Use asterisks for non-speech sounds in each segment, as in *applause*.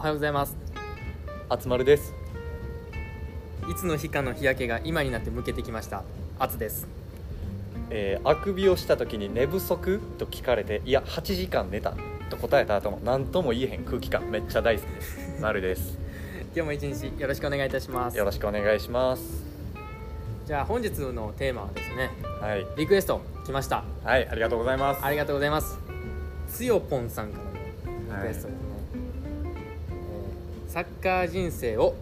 おはようございます。あつまるです。いつの日かの日焼けが今になって向けてきました。あつです。えーあくびをした時に寝不足と聞かれていや8時間寝た。と答えた後の何とも言えへん空気感。めっちゃ大好きです。まるです。*laughs* 今日も一日よろしくお願いいたします。よろしくお願いします。じゃあ本日のテーマはですねはい。リクエスト来ました。はいありがとうございます。ありがとうございます。つよぽんさんからのリクエスト。でサッカー人生を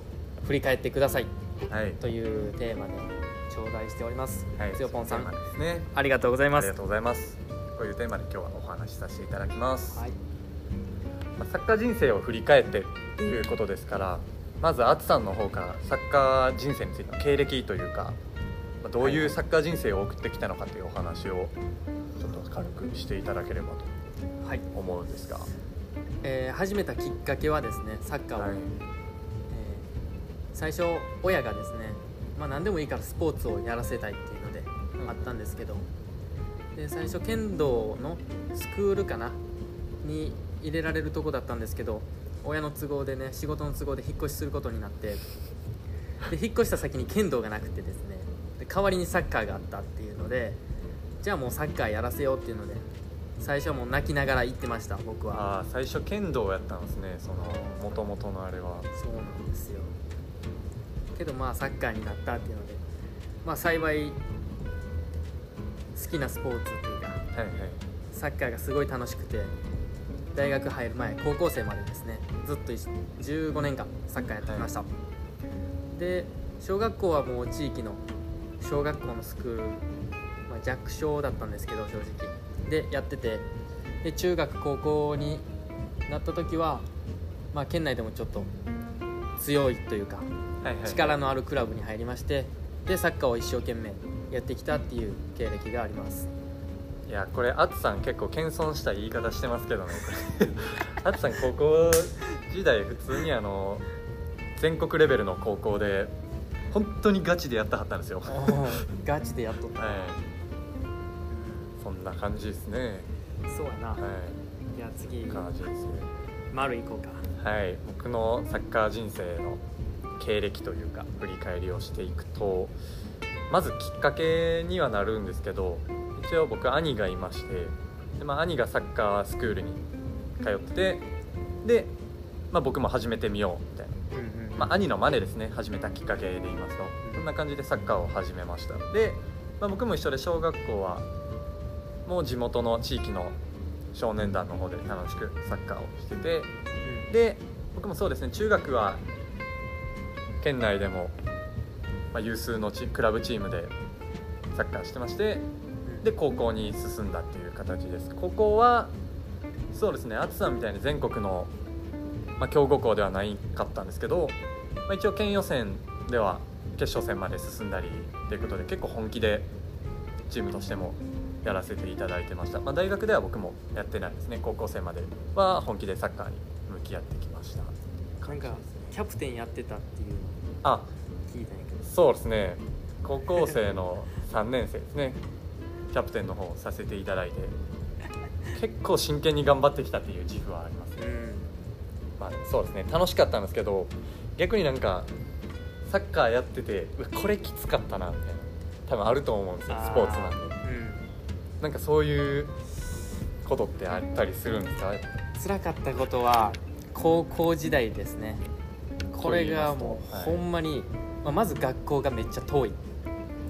振り返ってください。はい。というテーマで頂戴しております、はい。つよぽんさん。ね。ありがとうございます。ありがとうございます。こういうテーマで今日はお話しさせていただきます、はい。まあサッカー人生を振り返ってということですからまずあつさんの方からサッカー人生についての経歴というかまあどういうサッカー人生を送ってきたのかというお話をちょっと軽くしていただければとはい、思うんですが、えー始めたきっかけはですねサッカーを、はい。えー最初親がですね、まあ、何でもいいからスポーツをやらせたいっていうのでうん。あったんですけど、で最初剣道のスクールかなに入れられるとこだったんですけど親の都合でね仕事の都合で引っ越しすることになってで引っ越した先に剣道がなくてですねで代わりにサッカーがあったっていうのでじゃあもうサッカーやらせようっていうので最初はもう泣きながら行ってました僕は。ああ最初剣道やったんですねそのもともとのあれは。そうなんですよ。けどまあサッカーになったっていうのでまあ幸い好きなスポーツというかはいはい。サッカーがすごい楽しくて大学入る前高校生までですね。ずっと一15年間サッカーやってきました、で小学校はもう地域の小学校のスクール、まあ、弱小だったんですけど正直でやっててで中学高校になった時は、まあ、県内でもちょっと強いというかはいはい力のあるクラブに入りましてでサッカーを一生懸命やってきたっていう経歴があります。いやこれあつさん結構謙遜した言い方してますけどねあつ *laughs* さん高校時代普通にあの全国レベルの高校で本当にガチでやったはったんですよ。はガチでやっとっいた、そんな感じですね。そうやな、はじゃあ次。い感じですね丸いこうか。はい。僕のサッカー人生の経歴というか振り返りをしていくとまずきっかけにはなるんですけど一応僕兄がいましてで、まあ、兄がサッカースクールに通っててで、まあ、僕も始めてみようみたいな、うんうんまあ、兄の真似ですね。始めたきっかけで言いますと。そんな感じでサッカーを始めました。で、まあ、僕も一緒で小学校はもう地元の地域の少年団の方で楽しくサッカーをしててで僕もそうですね中学は県内でも、まあ、有数のチクラブチームでサッカーしてましてうん。で高校に進んだっていう形です。高校はそうですね淳さんみたいに全国の、まあ、強豪校ではないかったんですけど、まあ、一応県予選では決勝戦まで進んだりということで結構本気でチームとしてもやらせていただいてました、まあ、大学では僕もやってないですね。高校生までは本気でサッカーに向き合ってきました。なんかキャプテンやってたっていうのをあ聞いたんやけど。そうですね。高校生の *laughs* 3年生ですね。キャプテンの方をさせていただいて。結構真剣に頑張ってきたっていう自負はありますね、うん。まあ、そうですね。楽しかったんですけど逆になんかサッカーやっててこれきつかったなみたいな。多分あると思うんですよ。スポーツなんで。うんなんかそういうことってあったりするんですか？辛かったことは高校時代ですね。これがもうはいほんまに、まあ、まず学校がめっちゃ遠い、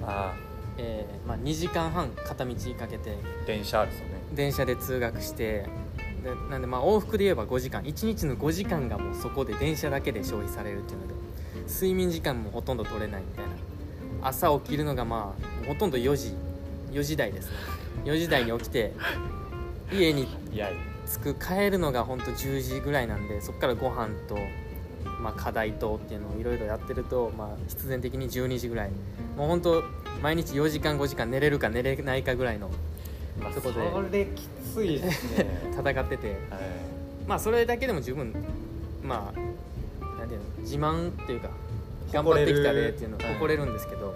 あえーまあ、2時間半片道かけて。あ電車ですよね。電車で通学して。でなんでまあ往復で言えば5時間。1日の5時間がもうそこで電車だけで消費されるっていうので睡眠時間もほとんど取れないみたいな。朝起きるのがまあほとんど4時4時台ですね4時台に起きて家に着く帰るのが本当10時ぐらいなんでそこからご飯と、まあ、課題とっていうのをいろいろやってると、まあ、必然的に12時ぐらい。もう本当毎日4時間5時間寝れるか寝れないかぐらいのまあそこでそれきついですね。*laughs* 戦ってて。はい。まあそれだけでも十分まあなんていうの自慢っていうか頑張ってきたでっていうのをはい。誇れるんですけど、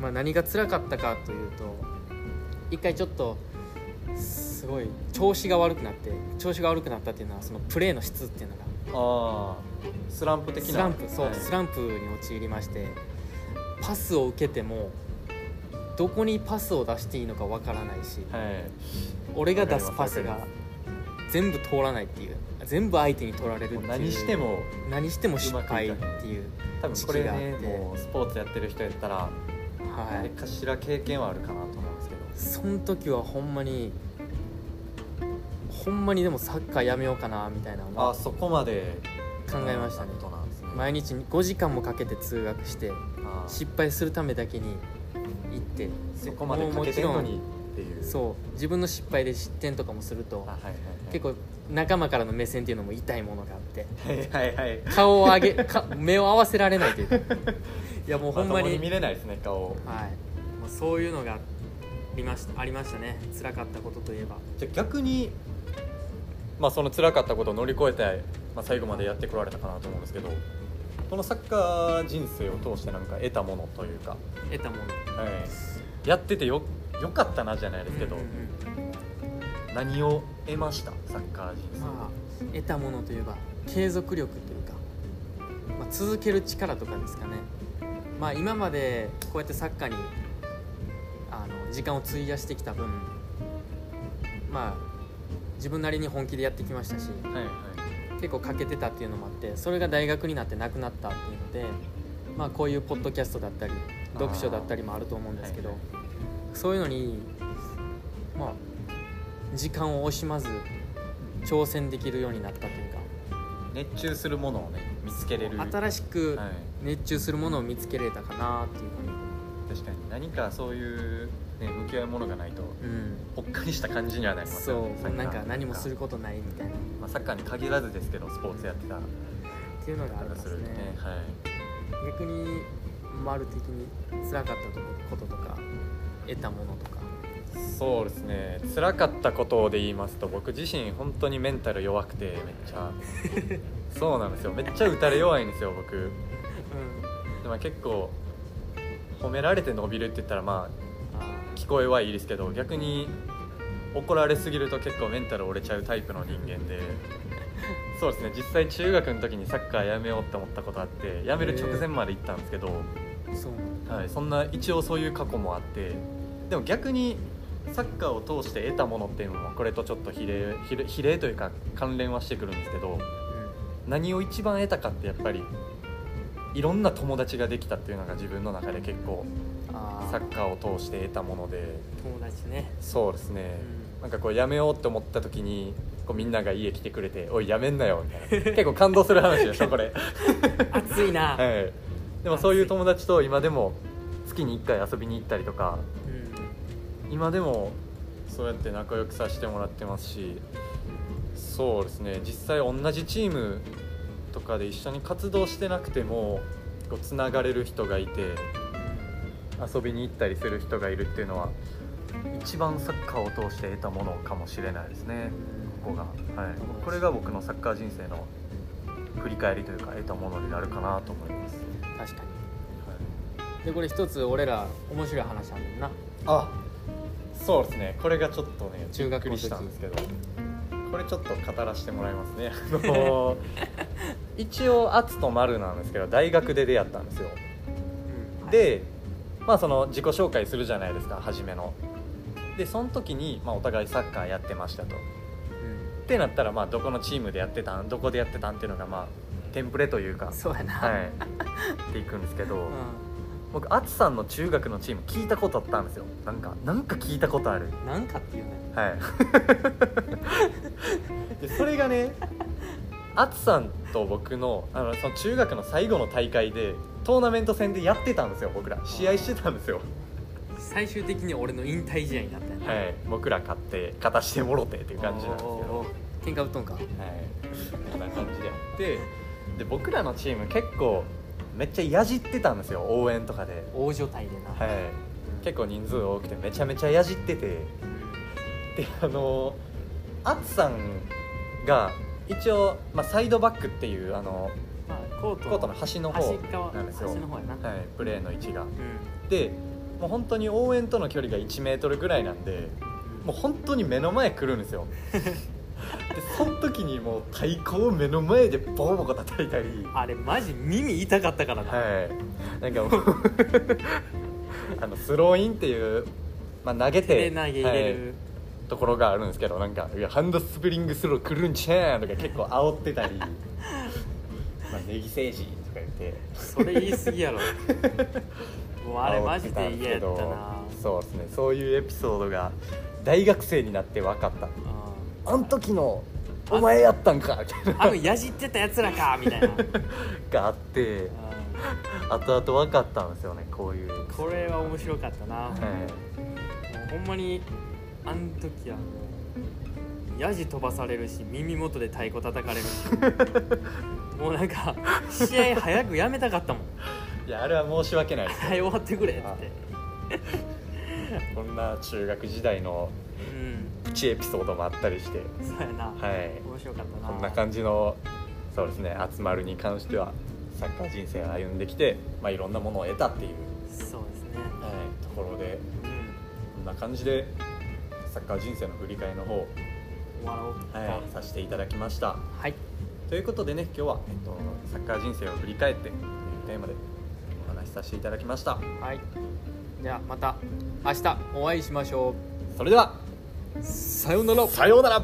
まあ何が辛かったかというと一回ちょっとすごい調子が悪くなって調子が悪くなったっていうのはそのプレーの質っていうのが。ああスランプ的な。スランプそう、はい。スランプに陥りましてパスを受けてもどこにパスを出していいのかわからないしはい。俺が出すパスが全部通らないっていう全部相手に取られるっていうもう何しても何しても失敗っていう多分これねもうスポーツやってる人やったらはい。何かしら経験はあるかなと思その時はほんまにほんまにでもサッカーやめようかなみたいなのはあそこまで。考えましたね。毎日5時間もかけて通学して失敗するためだけに行ってそこまでかけてんのにっていう。そう自分の失敗で失点とかもするとあはいはいはい。結構仲間からの目線っていうのも痛いものがあってはいはいはい。顔を上げ *laughs* か目を合わせられないという。か *laughs* いやもうほんまに、ま見れないですね顔。をはい、もうそういうのがありましたありましたね。辛かったことといえば。じゃあ逆にまあその辛かったことを乗り越えて、まあ、最後までやってこられたかなと思うんですけどこのサッカー人生を通してなんか得たものというか、得たもの。はい、やっててよよかったなじゃないですけど、うんうんうん。何を得ました？サッカー人生、まあ得たものといえば継続力というか、まあ、続ける力とかですかね。まあ今までこうやってサッカーに時間を費やしてきた分まあ自分なりに本気でやってきましたしはいはい。結構欠けてたっていうのもあってそれが大学になってなくなったっていうのでまあこういうポッドキャストだったり読書だったりもあると思うんですけど、はいそういうのにまあ時間を惜しまず挑戦できるようになったというか。熱中するものをね見つけれる。新しくはい、熱中するものを見つけれたかなっていうふうに、確かに。何かそういう、ね、向き合うものがないとうん、ぽっかりした感じにはなりますそよねサッカーうなんか何もすることないみたいな。っまあ、サッカーに限らずですけどスポーツやってた。らていうのがありますね。するね。はい。逆に丸的に辛かったこととか得たものとか。そうですね。辛かったことで言いますと僕自身本当にメンタル弱くてめっちゃ。*laughs* そうなんですよ。めっちゃ打たれ弱いんですよ僕。でまあ結構褒められて伸びるって言ったらまああ聞こえはいいですけど逆に怒られすぎると結構メンタル折れちゃうタイプの人間で *laughs* そうですね。実際中学の時にサッカーやめようって思ったことあってやめる直前まで行ったんですけど、はい、そんな一応そういう過去もあってでも逆にサッカーを通して得たものっていうのもこれとちょっと比例比例というか関連はしてくるんですけど何を一番得たかってやっぱりいろんな友達ができたっていうのが自分の中で結構サッカーを通して得たもので。友達ね、そうですね、うなんかこうやめようって思った時にこうみんなが家来てくれて「おいやめんなよ」みたいな。*laughs* 結構感動する話でしょこれ、ん、熱いな、*laughs* はい、でもそういう友達と今でも月に1回遊びに行ったりとかうん。今でもそうやって仲良くさせてもらってますしそうですね。実際同じチームとかで一緒に活動してなくてもこうつながれる人がいて遊びに行ったりする人がいるっていうのは一番サッカーを通して得たものかもしれないですね。ここが、はい、これが僕のサッカー人生の振り返りというか得たものになるかなと思います、確かはい。にでこれ一つ俺ら面白い話あんねんな。あそうですね。これがちょっとね中学校の時びっくりしたんですけど。これちょっと語らせてもらいますね。*laughs* あの一応アツとマルなんですけど大学で出会ったんですよ。うん。でまあその自己紹介するじゃないですか初めの。でその時に、まあ、お互いサッカーやってましたと。うんってなったらまあどこのチームでやってたんどこでやってたんっていうのがまあテンプレというかそうやな、はい。っていくんですけど、うん。僕アツさんの中学のチーム聞いたことあったんですよ。なんかなんか聞いたことある。なんかっていうね。はい。*laughs* でそれがねアツさんと僕のあのその中学の最後の大会でトーナメント戦でやってたんですよ僕ら。試合してたんですよ。最終的に俺の引退試合になったんやなはい。僕ら勝って勝たしてもろてっていう感じなんですけど。喧嘩売っとんか。はい。こんな感じでやってで僕らのチーム結構めっちゃやじってたんですよ応援とかで。大所帯でな、はい。結構人数多くてめちゃめちゃやじってて。であのアツさんが一応、まあ、サイドバックっていうあの、まあ、コートコートの端の方なんですよ。端の方やな、はい、プレーの位置が。うでもう本当に応援との距離が1メートルぐらいなんでもう本当に目の前来るんですよ。*laughs* その時にもう太鼓を目の前でボコボコ叩いたり。あれマジ耳痛かったからな、はい。なんかもう *laughs* あのスローインっていう、まあ、投げて投げ入れはい。る、ところがあるんですけどなんかいやハンドスプリングスロー来るんちゃーんとか結構煽ってたり *laughs* まあネギ星人とか言って。それ言い過ぎやろ。*laughs* もうあれマジで嫌やったな。そうですね。そういうエピソードが大学生になって分かった。うん。あん時のお前やったんか？みたいな。あのやじってたやつらか？みたいな、う *laughs* んがあって後々分かったんですよねこういう、はこれは面白かったな、もい、うほんまにあん時はもうヤジ飛ばされるし耳元で太鼓叩かれるし。*laughs* もうなんか試合早くやめたかったもん。いやあれは申し訳ないです。はい終わってくれって。こんな中学時代のうん。プチエピソードもあったりして。そうやな、はい。面白かったな。こんな感じのそうですね集まるに関してはサッカー人生を歩んできて、まあ、いろんなものを得たっていう、そうですね。はい、ところでうん。こんな感じでサッカー人生の振り返りの方、終わろうはい、させていただきました。はい。ということでね今日は、えっと、サッカー人生を振り返ってというテーマでお話しさせていただきました。はい。じゃあまた明日お会いしましょそれではうさようなら。さようなら